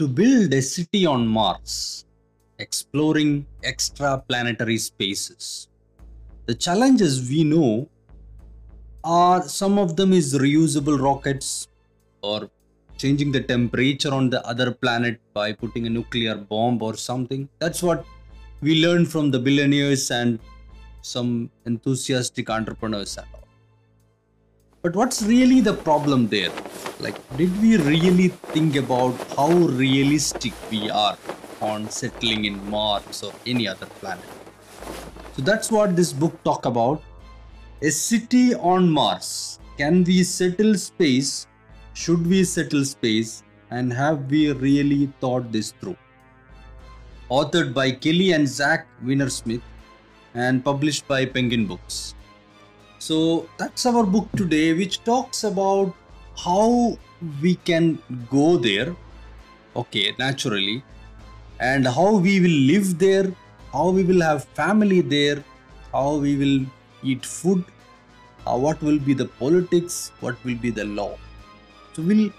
to build a city on Mars, exploring extraplanetary spaces. The challenges we know are some of them is reusable rockets or changing the temperature on the other planet by putting a nuclear bomb or something. That's what we learned from the billionaires and some enthusiastic entrepreneurs and all. But what's really the problem there? Like, did we really think about how realistic we are on settling in Mars or any other planet? So that's what this book talk about. A city on Mars. Can we settle space? Should we settle space? And have we really thought this through? Authored by Kelly and Zach Weinersmith and published by Penguin Books. So that's our book today, which talks about how we can go there, okay, naturally, and how we will live there, how we will have family there, how we will eat food, uh, what will be the politics, what will be the law. So we'll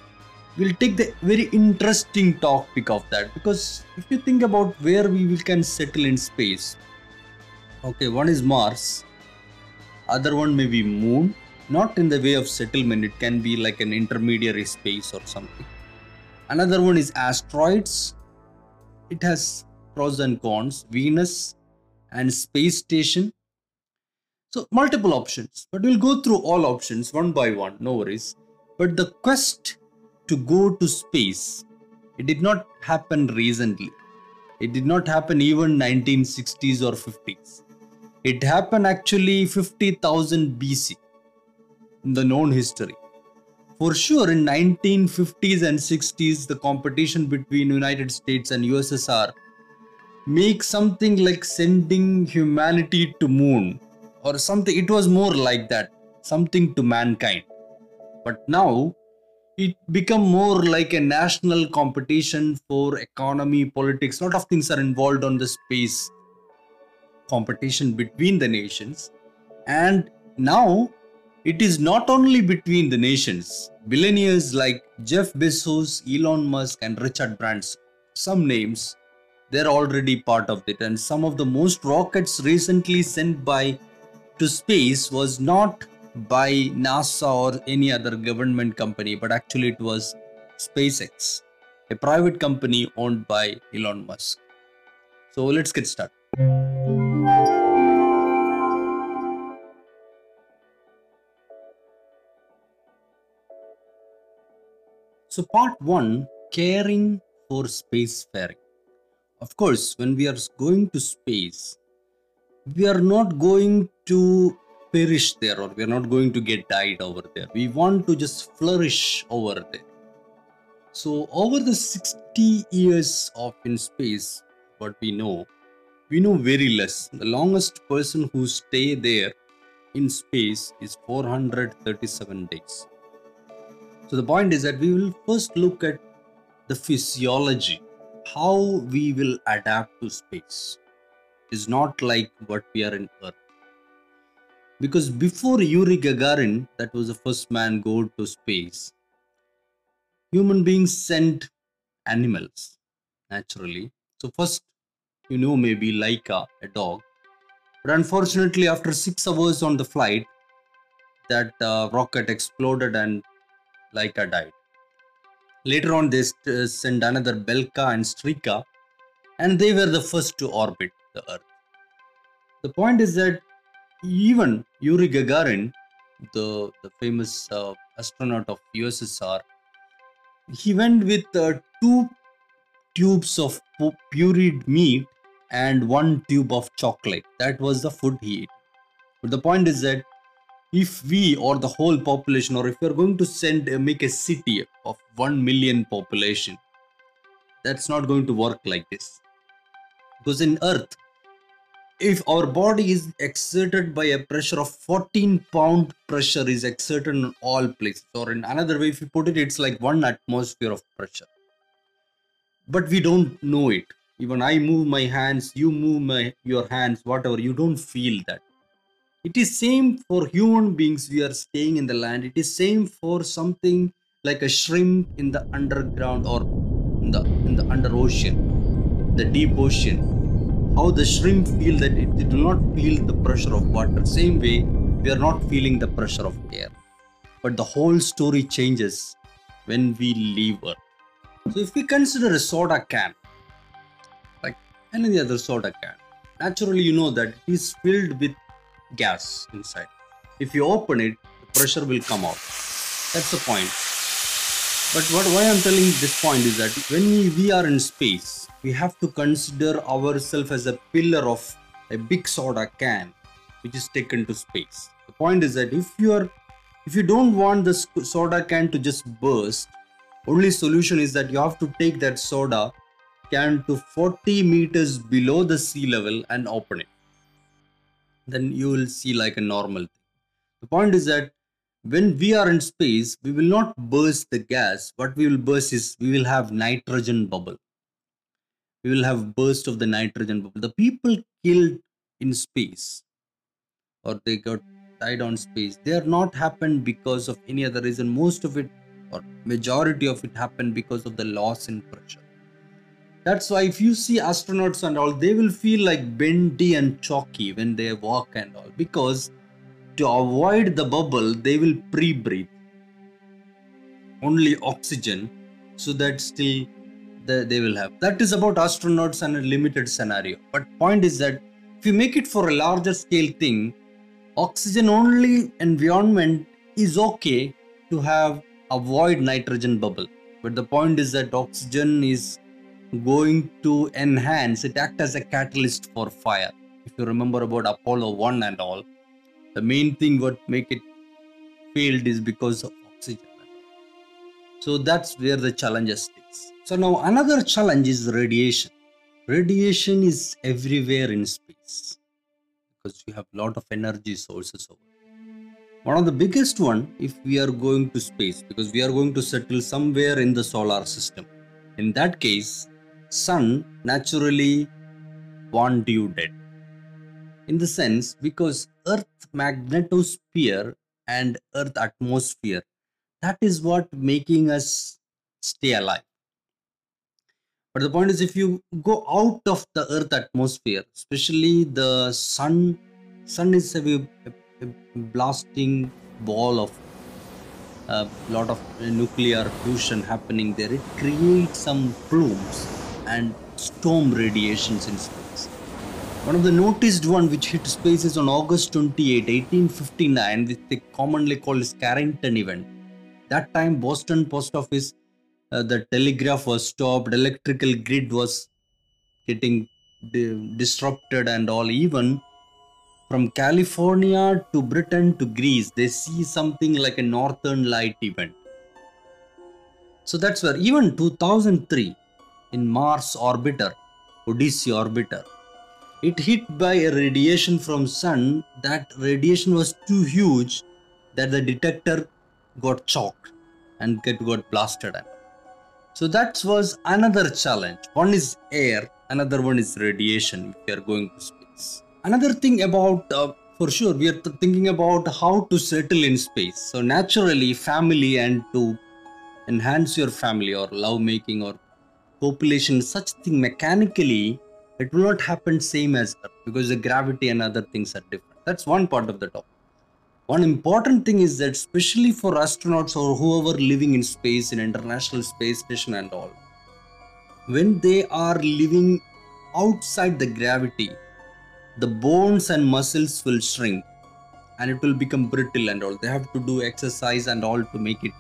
we'll take the very interesting topic of that because if you think about where we will can settle in space, okay, one is Mars other one may be moon. Not in the way of settlement it can be like an intermediary space or something. Another one is asteroids. It has pros and cons. Venus and space station. So multiple options but we'll go through all options one by one no worries. But the quest to go to space it did not happen recently. It did not happen even 1960s or 50s it happened actually 50,000 BC in the known history. For sure, in 1950s and 60s, the competition between United States and USSR make something like sending humanity to moon or something. It was more like that, something to mankind. But now it become more like a national competition for economy, politics. A lot of things are involved on the space competition between the nations. And now it is not only between the nations, billionaires like Jeff Bezos, Elon Musk, and Richard Branson, some names, they're already part of it. And some of the most rockets recently sent by to space was not by NASA or any other government company, but actually it was SpaceX, a private company owned by Elon Musk. So let's get started. So, part one caring for spacefaring. Of course, when we are going to space, we are not going to perish there or we are not going to get died over there. We want to just flourish over there. So, over the 60 years of in space, what we know, we know very less. The longest person who stay there in space is 437 days. So the point is that we will first look at the physiology, how we will adapt to space. Is not like what we are in Earth. Because before Yuri Gagarin, that was the first man go to space, human beings sent animals naturally. So first, you know, maybe Laika, a dog. But unfortunately, after six hours on the flight, that uh, rocket exploded and Laika died. Later on, they uh, sent another Belka and Strelka, and they were the first to orbit the Earth. The point is that even Yuri Gagarin, the, the famous uh, astronaut of USSR, he went with uh, two tubes of pureed meat and one tube of chocolate. That was the food he ate. But the point is that if we or the whole population or if you're going to send uh, make a city of 1 million population that's not going to work like this. Because in earth if our body is exerted by a pressure of 14 pound pressure is exerted in all places. Or in another way if you put it it's like one atmosphere of pressure. But we don't know it. Even i move my hands you move my your hands whatever you don't feel that it is same for human beings we are staying in the land it is same for something like a shrimp in the underground or in the in the under ocean, the deep ocean, how the shrimp feel that it, it do not feel the pressure of water. Same way, we are not feeling the pressure of air. But the whole story changes when we leave Earth. So if we consider a soda can, like any other soda can, naturally you know that it is filled with gas inside. If you open it, the pressure will come out. That's the point. But what why I'm telling this point is that when we, we are in space, we have to consider ourselves as a pillar of a big soda can which is taken to space. The point is that if you are if you don't want the soda can to just burst, only solution is that you have to take that soda can to 40 meters below the sea level and open it. Then you will see like a normal thing. The point is that when we are in space, we will not burst the gas. What we will burst is we will have nitrogen bubble. We will have burst of the nitrogen bubble. The people killed in space or they got died on space, they are not happened because of any other reason. Most of it or majority of it happened because of the loss in pressure. That's why if you see astronauts and all, they will feel like bendy and chalky when they walk and all because to avoid the bubble, they will pre breathe only oxygen so that still the, they will have. That is about astronauts and a limited scenario. But point is that if you make it for a larger scale thing, oxygen only environment is okay to have avoid nitrogen bubble but the point is that oxygen is going to enhance it act as a catalyst for fire. If you remember about apollo 1 and all the main thing what make it failed is because of oxygen. So that's where the challenges is so now another challenge is radiation. Radiation is everywhere in space because you have a lot of energy sources over one of the biggest one if we are going to space because we are going to settle somewhere in the solar system. In that case sun naturally want you dead in the sense because earth magnetosphere and earth atmosphere that is what making us stay alive. But the point is, if you go out of the Earth atmosphere, especially the sun, sun is a, a, a blasting ball of a lot of nuclear fusion happening there. It creates some plumes and storm radiations in space. One of the noticed one which hit space is on August 28, 1859, which they commonly call as Carrington event. That time, Boston Post Office uh, the telegraph was stopped electrical grid was getting di- disrupted and all even from california to britain to greece they see something like a northern light event so that's where even 2003 in mars orbiter odyssey orbiter it hit by a radiation from sun that radiation was too huge that the detector got choked and get, got blasted so that was another challenge. One is air, another one is radiation if you are going to space. Another thing about, uh, for sure, we are thinking about how to settle in space. So naturally, family and to enhance your family or love making or population, such thing mechanically, it will not happen same as Earth because the gravity and other things are different. That's one part of the topic. One important thing is that, especially for astronauts or whoever living in space, in international space station and all, when they are living outside the gravity, the bones and muscles will shrink and it will become brittle and all. They have to do exercise and all to make it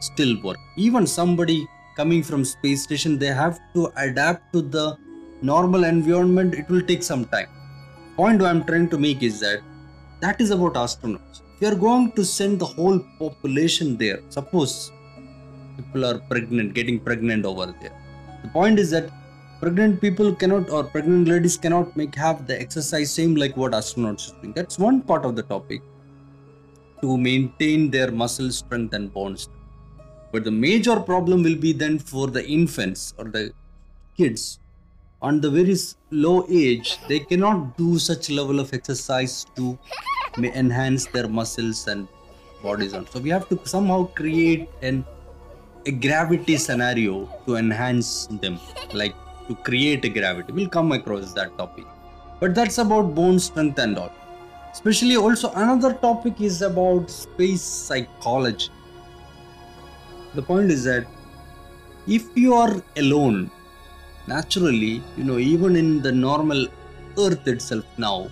still work. Even somebody coming from space station, they have to adapt to the normal environment. It will take some time. Point I'm trying to make is that that is about astronauts. We are going to send the whole population there. Suppose people are pregnant, getting pregnant over there. The point is that pregnant people cannot or pregnant ladies cannot make have the exercise same like what astronauts are doing. That's one part of the topic to maintain their muscle strength and bone strength. But the major problem will be then for the infants or the kids on the very low age they cannot do such level of exercise to enhance their muscles and bodies on so we have to somehow create an a gravity scenario to enhance them, like to create a gravity. We'll come across that topic. But that's about bone strength and all. Especially also another topic is about space psychology. The point is that if you are alone, naturally, you know, even in the normal earth itself now,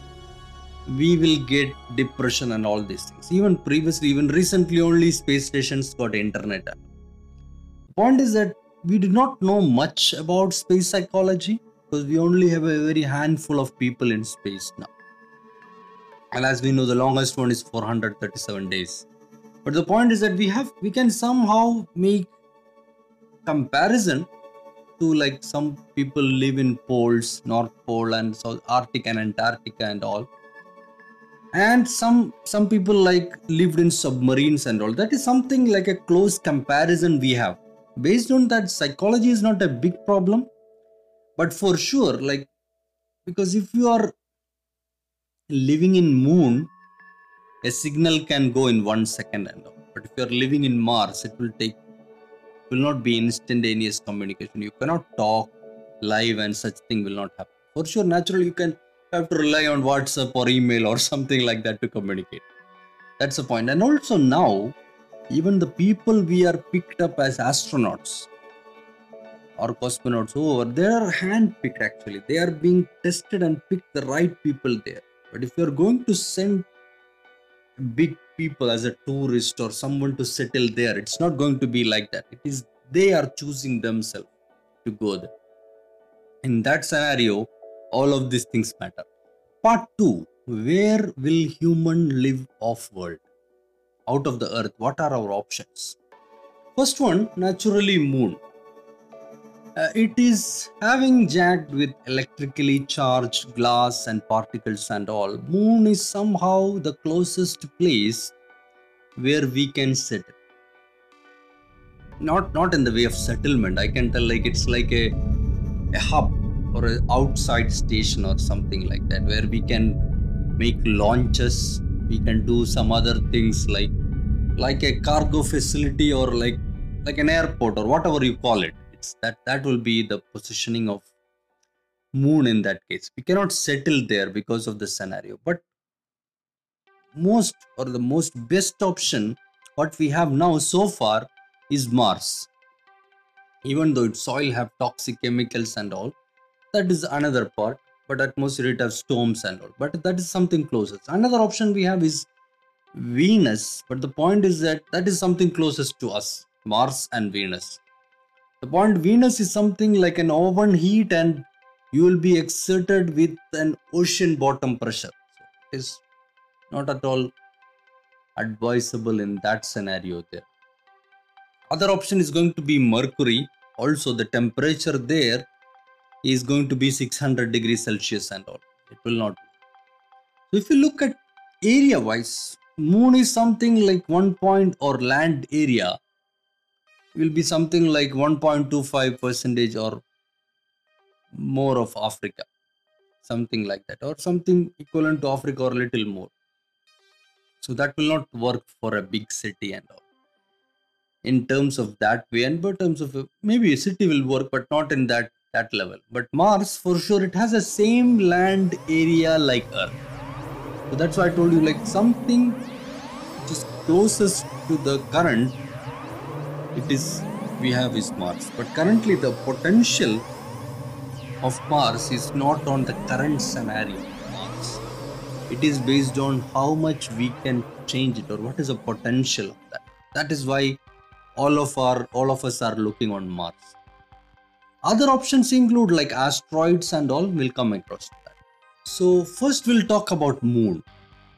we will get depression and all these things. Even previously, even recently, only space stations got internet. The point is that we do not know much about space psychology because we only have a very handful of people in space now. And as we know, the longest one is 437 days. But the point is that we have we can somehow make comparison to like some people live in poles, North Pole and South Arctic and Antarctica and all. And some some people like lived in submarines and all. That is something like a close comparison we have. Based on that, psychology is not a big problem but for sure like because if you are living in moon a signal can go in one second and all but if you are living in mars it will take will not be instantaneous communication. You cannot talk live and such thing will not happen. For sure naturally you can have to rely on whatsapp or email or something like that to communicate. That's the point. and also now even the people we are picked up as astronauts or cosmonauts over they are handpicked actually. They are being tested and picked the right people there. But if you're going to send big people as a tourist or someone to settle there. It's not going to be like that. It is they are choosing themselves to go there. In that scenario all of these things matter. Part 2 where will human live off world out of the earth what are our options? First one naturally moon uh, it is having jagged with electrically charged glass and particles and all. Moon is somehow the closest place where we can settle. Not not in the way of settlement. I can tell like it's like a a hub or an outside station or something like that where we can make launches. We can do some other things like like a cargo facility or like like an airport or whatever you call it that that will be the positioning of moon in that case. We cannot settle there because of the scenario. But most or the most best option what we have now so far is mars. Even though its soil have toxic chemicals and all that is another part. But atmosphere it has storms and all. But that is something closest another option we have is venus. But the point is that that is something closest to us mars and venus the point Venus is something like an oven heat and you will be exerted with an ocean bottom pressure. So it is not at all advisable in that scenario there. Other option is going to be Mercury. Also the temperature there is going to be 600 degrees Celsius and all. It will not. So if you look at area wise, moon is something like one point or land area will be something like 1.25 percentage or more of Africa, something like that, or something equivalent to Africa or a little more. So that will not work for a big city and all. In terms of that way, and in terms of maybe a city will work, but not in that that level. But Mars, for sure, it has the same land area like Earth. So that's why I told you, like something is closest to the current it is we have is Mars. But currently the potential of Mars is not on the current scenario Mars. It is based on how much we can change it or what is the potential of that. That is why all of our all of us are looking on Mars. Other options include like asteroids and all will come across that. So first we'll talk about moon.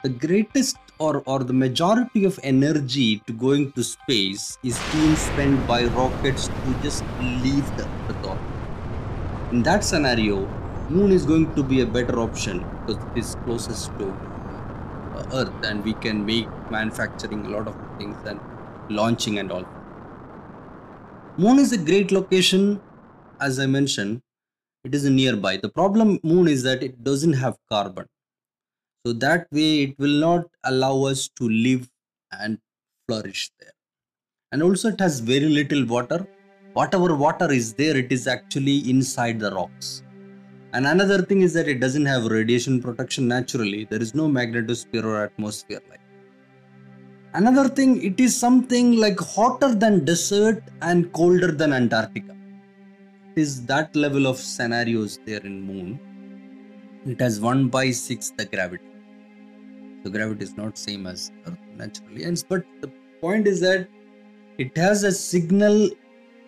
The greatest or, or the majority of energy to going to space is being spent by rockets to just leave the Earth orbit. In that scenario, Moon is going to be a better option because it is closest to uh, Earth and we can make manufacturing a lot of things and launching and all. Moon is a great location, as I mentioned. It is nearby. The problem Moon is that it doesn't have carbon so that way it will not allow us to live and flourish there. And also it has very little water. Whatever water is there it is actually inside the rocks. And another thing is that it doesn't have radiation protection naturally. There is no magnetosphere or atmosphere like another thing it is something like hotter than desert and colder than antarctica. It is that level of scenarios there in moon. It has 1 by 6 the gravity so gravity is not same as earth naturally. And but the point is that it has a signal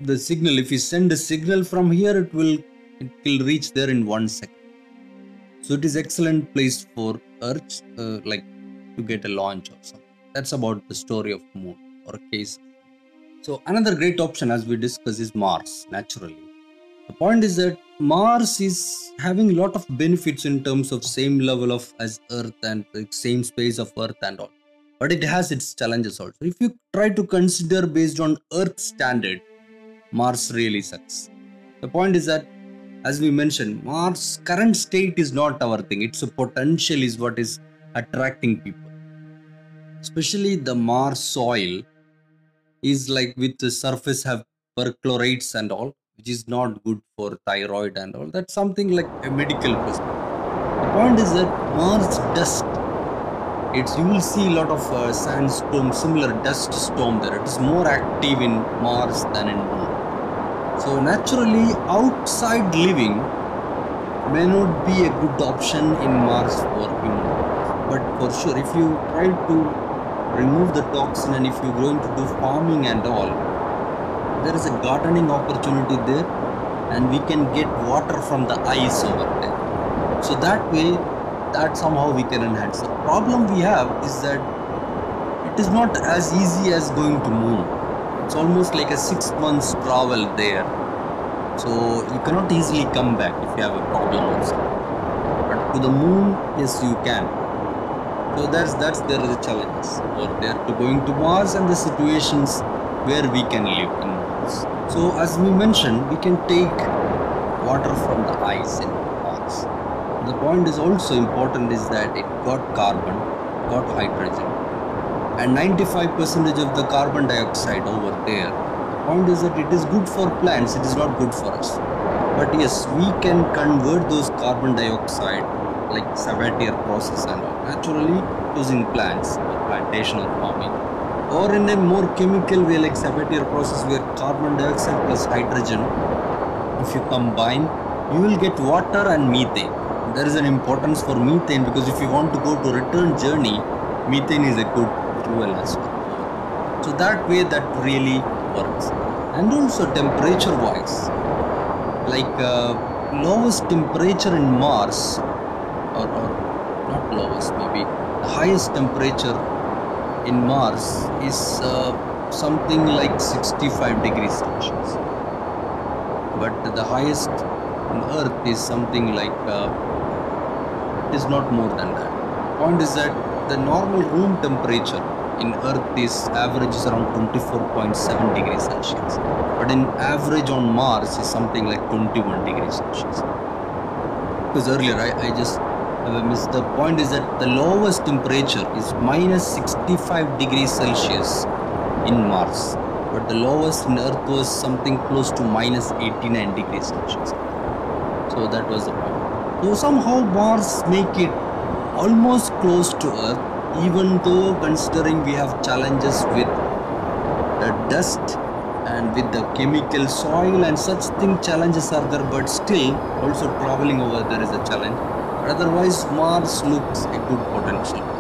the signal if you send a signal from here it will it will reach there in one second. So it is excellent place for earth uh, like to get a launch or something. That's about the story of moon or case. So another great option as we discuss is mars naturally. The point is that mars is having a lot of benefits in terms of same level of as earth and the same space of earth and all but it has its challenges also. If you try to consider based on Earth standard, Mars really sucks. The point is that, as we mentioned, Mars' current state is not our thing. Its potential is what is attracting people. Especially the Mars soil is like with the surface have perchlorates and all, which is not good for thyroid and all. That's something like a medical perspective. The point is that Mars dust it's you will see a lot of uh, sandstorm similar dust storm there it is more active in mars than in moon so naturally outside living may not be a good option in mars for human but for sure if you try to remove the toxin and if you're going to do farming and all there is a gardening opportunity there and we can get water from the ice over there so that way that somehow we can enhance. The problem we have is that it is not as easy as going to moon. It's almost like a six months travel there. So you cannot easily come back if you have a problem also. But to the moon, yes you can. So that's that's there is a challenge or there to going to Mars and the situations where we can live So as we mentioned, we can take water from the ice in poles. the point is also important is that it got carbon got hydrogen and 95 percentage of the carbon dioxide over there. The point is that it is good for plants it is not good for us. But yes we can convert those carbon dioxide like sabatier process and all naturally using plants plantational farming or in a more chemical way like sabatier process where carbon dioxide plus hydrogen if you combine you will get water and methane. There is an importance for methane because if you want to go to return journey methane is a good fuel as well. So that way that really works. And also temperature wise like uh, lowest temperature in mars or, or not lowest maybe the highest temperature in mars is uh, something like 65 degrees celsius but the highest on earth is something like uh, is not more than that. Point is that the normal room temperature in Earth is average is around 24.7 degrees Celsius, but in average on Mars is something like 21 degrees Celsius. Because earlier I, I just the point is that the lowest temperature is minus 65 degrees Celsius in Mars, but the lowest in Earth was something close to minus 89 degrees Celsius. So that was the point. So somehow Mars make it almost close to Earth even though considering we have challenges with the dust and with the chemical soil and such thing challenges are there but still also traveling over there is a challenge otherwise Mars looks a good potential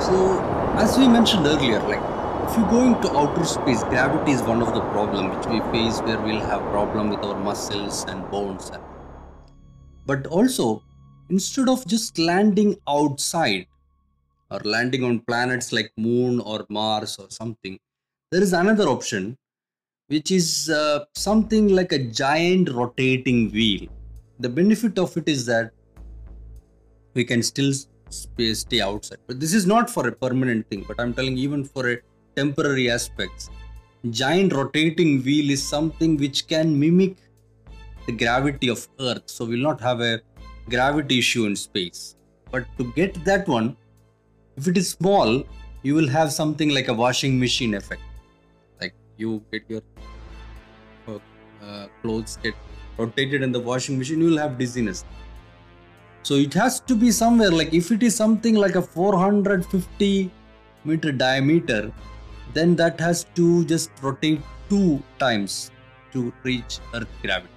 so as we mentioned earlier like if you go into outer space gravity is one of the problem which we face where we'll have problem with our muscles and bones. But also instead of just landing outside or landing on planets like moon or mars or something there is another option which is uh, something like a giant rotating wheel. The benefit of it is that we can still stay outside but this is not for a permanent thing but i'm telling even for a temporary aspects giant rotating wheel is something which can mimic the gravity of Earth, so we'll not have a gravity issue in space. But to get that one, if it is small, you will have something like a washing machine effect. Like you get your uh, uh, clothes get rotated in the washing machine, you will have dizziness. So it has to be somewhere like if it is something like a 450 meter diameter, then that has to just rotate two times to reach Earth gravity.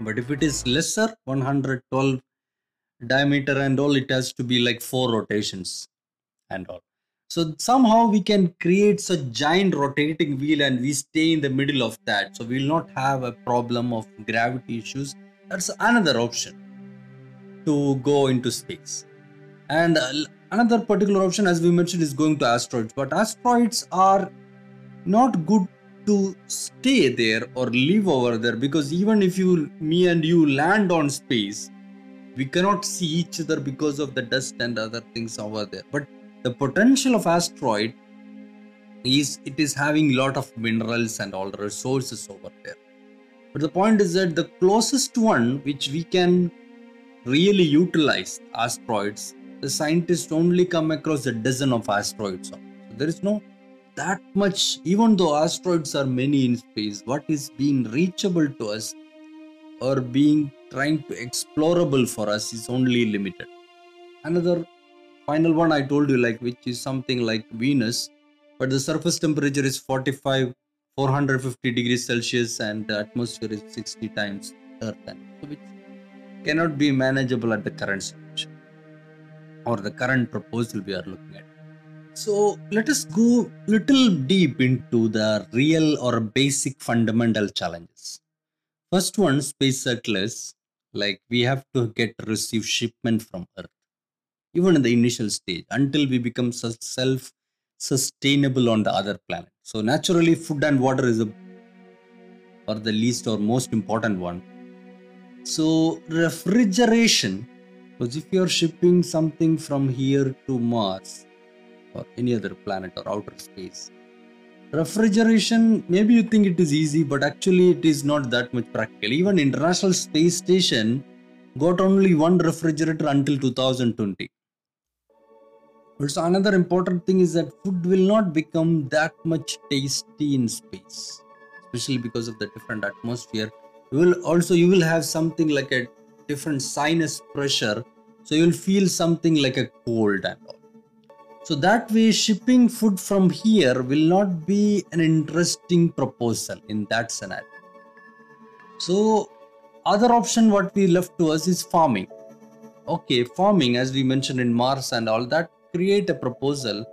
But if it is lesser, 112 diameter and all, it has to be like four rotations and all. So somehow we can create such giant rotating wheel and we stay in the middle of that. So we'll not have a problem of gravity issues. That's another option to go into space. And uh, another particular option, as we mentioned, is going to asteroids. But asteroids are not good to stay there or live over there because even if you, me and you land on space, we cannot see each other because of the dust and other things over there. But the potential of asteroid is it is having lot of minerals and all the resources over there. But the point is that the closest one which we can really utilize asteroids, the scientists only come across a dozen of asteroids. So there is no that much, even though asteroids are many in space, what is being reachable to us or being trying to explorable for us is only limited. Another final one I told you, like which is something like Venus, but the surface temperature is 45 450 degrees Celsius and the atmosphere is 60 times Earth, so cannot be manageable at the current situation or the current proposal we are looking at. So let us go little deep into the real or basic fundamental challenges. First one, space settlers, like we have to get receive shipment from Earth, even in the initial stage, until we become self sustainable on the other planet. So naturally, food and water is a or the least or most important one so refrigeration, because if you're shipping something from here to Mars or any other planet or outer space, refrigeration maybe you think it is easy, but actually it is not that much practical. Even International Space Station got only one refrigerator until 2020. Also, another important thing is that food will not become that much tasty in space, especially because of the different atmosphere you will also you will have something like a different sinus pressure. So you will feel something like a cold and all. So that way shipping food from here will not be an interesting proposal in that scenario. So other option what we left to us is farming. Okay farming as we mentioned in mars and all that create a proposal.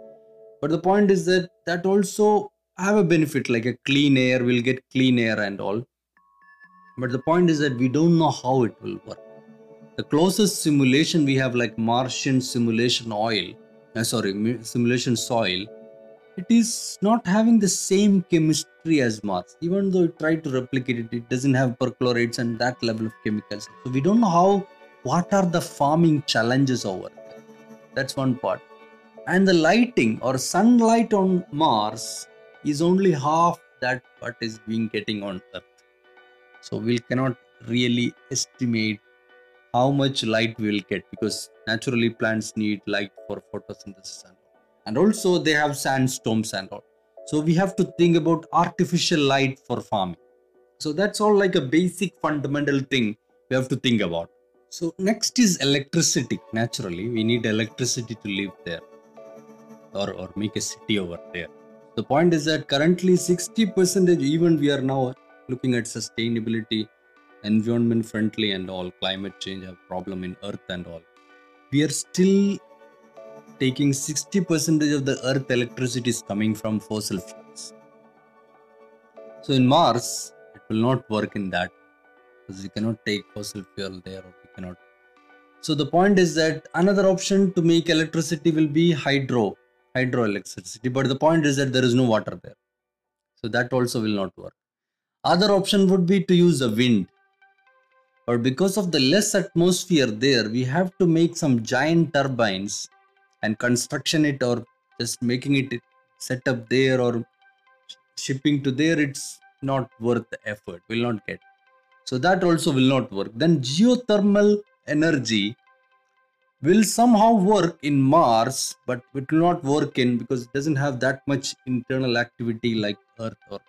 But the point is that that also have a benefit like a clean air we'll get clean air and all but the point is that we don't know how it will work. The closest simulation we have, like Martian simulation oil, uh, sorry, simulation soil, it is not having the same chemistry as Mars. Even though it tried to replicate it, it doesn't have perchlorates and that level of chemicals. So we don't know how, what are the farming challenges over there. That's one part. And the lighting or sunlight on Mars is only half that what is being getting on Earth so we cannot really estimate how much light we will get because naturally plants need light for photosynthesis and all. And also they have sandstorms and all. So we have to think about artificial light for farming. So that's all like a basic fundamental thing we have to think about. So next is electricity. Naturally, we need electricity to live there or, or make a city over there. The point is that currently 60% even we are now looking at sustainability environment friendly and all climate change have problem in earth and all. We are still taking 60 percentage of the earth electricity is coming from fossil fuels. So in mars it will not work in that because we cannot take fossil fuel there or we cannot. So the point is that another option to make electricity will be hydro hydroelectricity. But the point is that there is no water there. So that also will not work other option would be to use a wind. But because of the less atmosphere there, we have to make some giant turbines and construction it or just making it set up there or shipping to there, it's not worth the effort, will not get. So that also will not work. Then geothermal energy will somehow work in Mars, but it will not work in because it doesn't have that much internal activity like earth or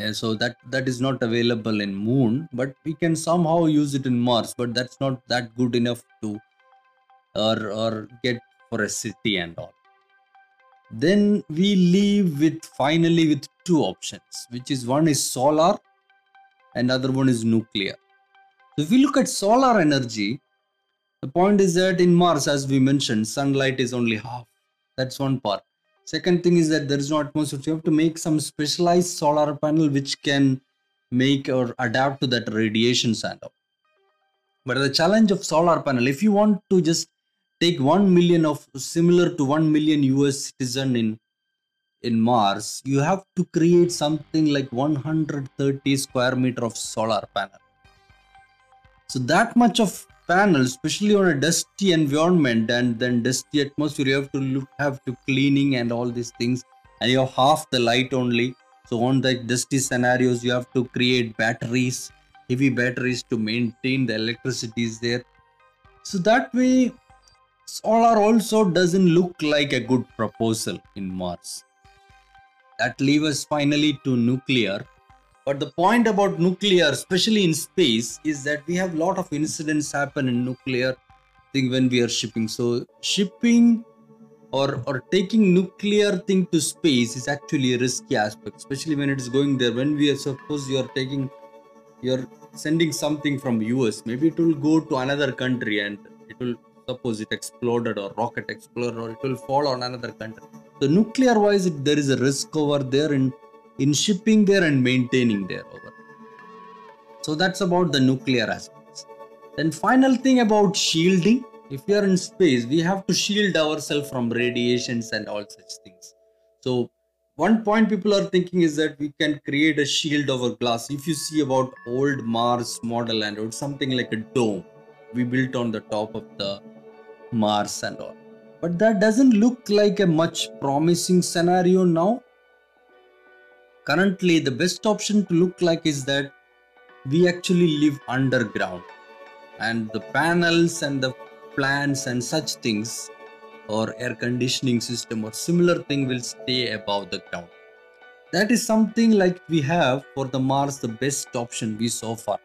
yeah, so that that is not available in moon but we can somehow use it in mars but that's not that good enough to or or get for a city and all. Then we leave with finally with two options which is one is solar and other one is nuclear. So if we look at solar energy the point is that in mars as we mentioned sunlight is only half. That's one part second thing is that there is no atmosphere so you have to make some specialized solar panel which can make or adapt to that radiation sample but the challenge of solar panel if you want to just take 1 million of similar to 1 million US citizen in in Mars, you have to create something like 130 square meter of solar panel. So that much of panel, especially on a dusty environment and then dusty atmosphere, you have to look, have to cleaning and all these things, and you have half the light only. So on the dusty scenarios, you have to create batteries, heavy batteries to maintain the electricity is there. So that way, solar also doesn't look like a good proposal in Mars. That leaves us finally to nuclear. But the point about nuclear, especially in space, is that we have a lot of incidents happen in nuclear thing when we are shipping. So shipping or or taking nuclear thing to space is actually a risky aspect, especially when it is going there. When we are suppose you are taking you're sending something from US, maybe it will go to another country and it will suppose it exploded or rocket exploded or it will fall on another country. So nuclear wise, there is a risk over there in, in shipping there and maintaining there. So that's about the nuclear aspects. Then final thing about shielding. If we are in space, we have to shield ourselves from radiations and all such things. So one point people are thinking is that we can create a shield over glass. If you see about old Mars model and something like a dome, we built on the top of the Mars and all. But that doesn't look like a much promising scenario now. Currently, the best option to look like is that we actually live underground. And the panels and the plants and such things or air conditioning system or similar thing will stay above the ground. That is something like we have for the Mars, the best option we so far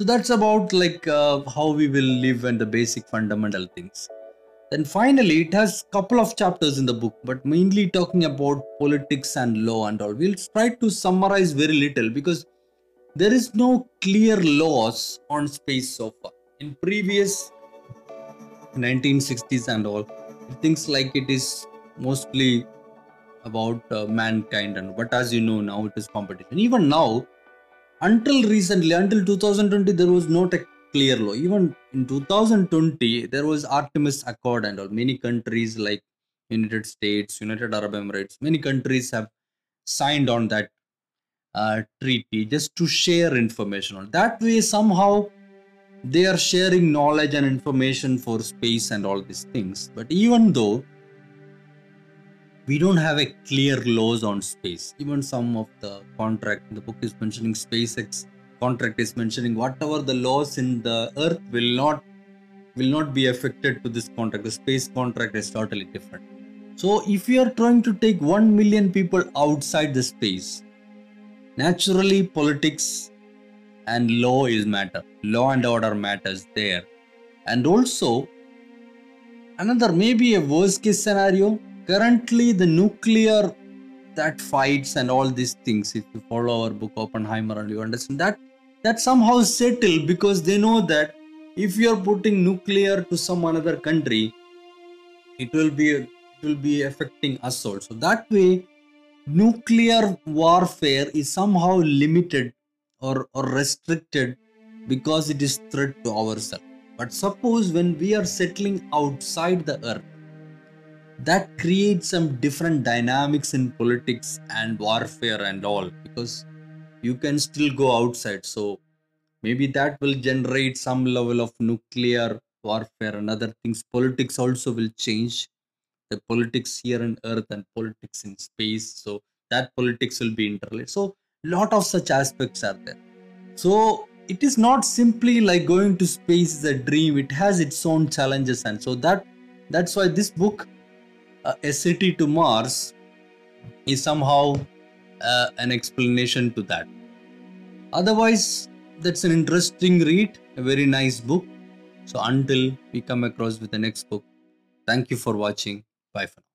so that's about like uh, how we will live and the basic fundamental things then finally it has couple of chapters in the book but mainly talking about politics and law and all. We'll try to summarize very little because there is no clear laws on space so far. In previous 1960s and all things like it is mostly about uh, mankind and but as you know now it is competition. Even now until recently, until 2020, there was no a clear law. Even in 2020, there was Artemis Accord and all. Many countries like United States, United Arab Emirates, many countries have signed on that uh, treaty just to share information on that way somehow they are sharing knowledge and information for space and all these things but even though we don't have a clear laws on space even some of the contract in the book is mentioning spacex contract is mentioning whatever the laws in the earth will not will not be affected to this contract. The space contract is totally different. So if you are trying to take 1 million people outside the space naturally politics and law is matter. Law and order matters there. And also another maybe a worst case scenario currently the nuclear that fights and all these things if you follow our book oppenheimer and you understand that that somehow settle because they know that if you are putting nuclear to some another country it will be it will be affecting us also that way nuclear warfare is somehow limited or, or restricted because it is threat to ourselves. But suppose when we are settling outside the earth that creates some different dynamics in politics and warfare and all because you can still go outside. So maybe that will generate some level of nuclear warfare and other things. Politics also will change. The politics here on earth and politics in space. So that politics will be interrelated. So lot of such aspects are there. So it is not simply like going to space is a dream. It has its own challenges. And so that that's why this book uh, a city to Mars is somehow uh, an explanation to that. Otherwise, that's an interesting read, a very nice book. So until we come across with the next book, thank you for watching. Bye for now.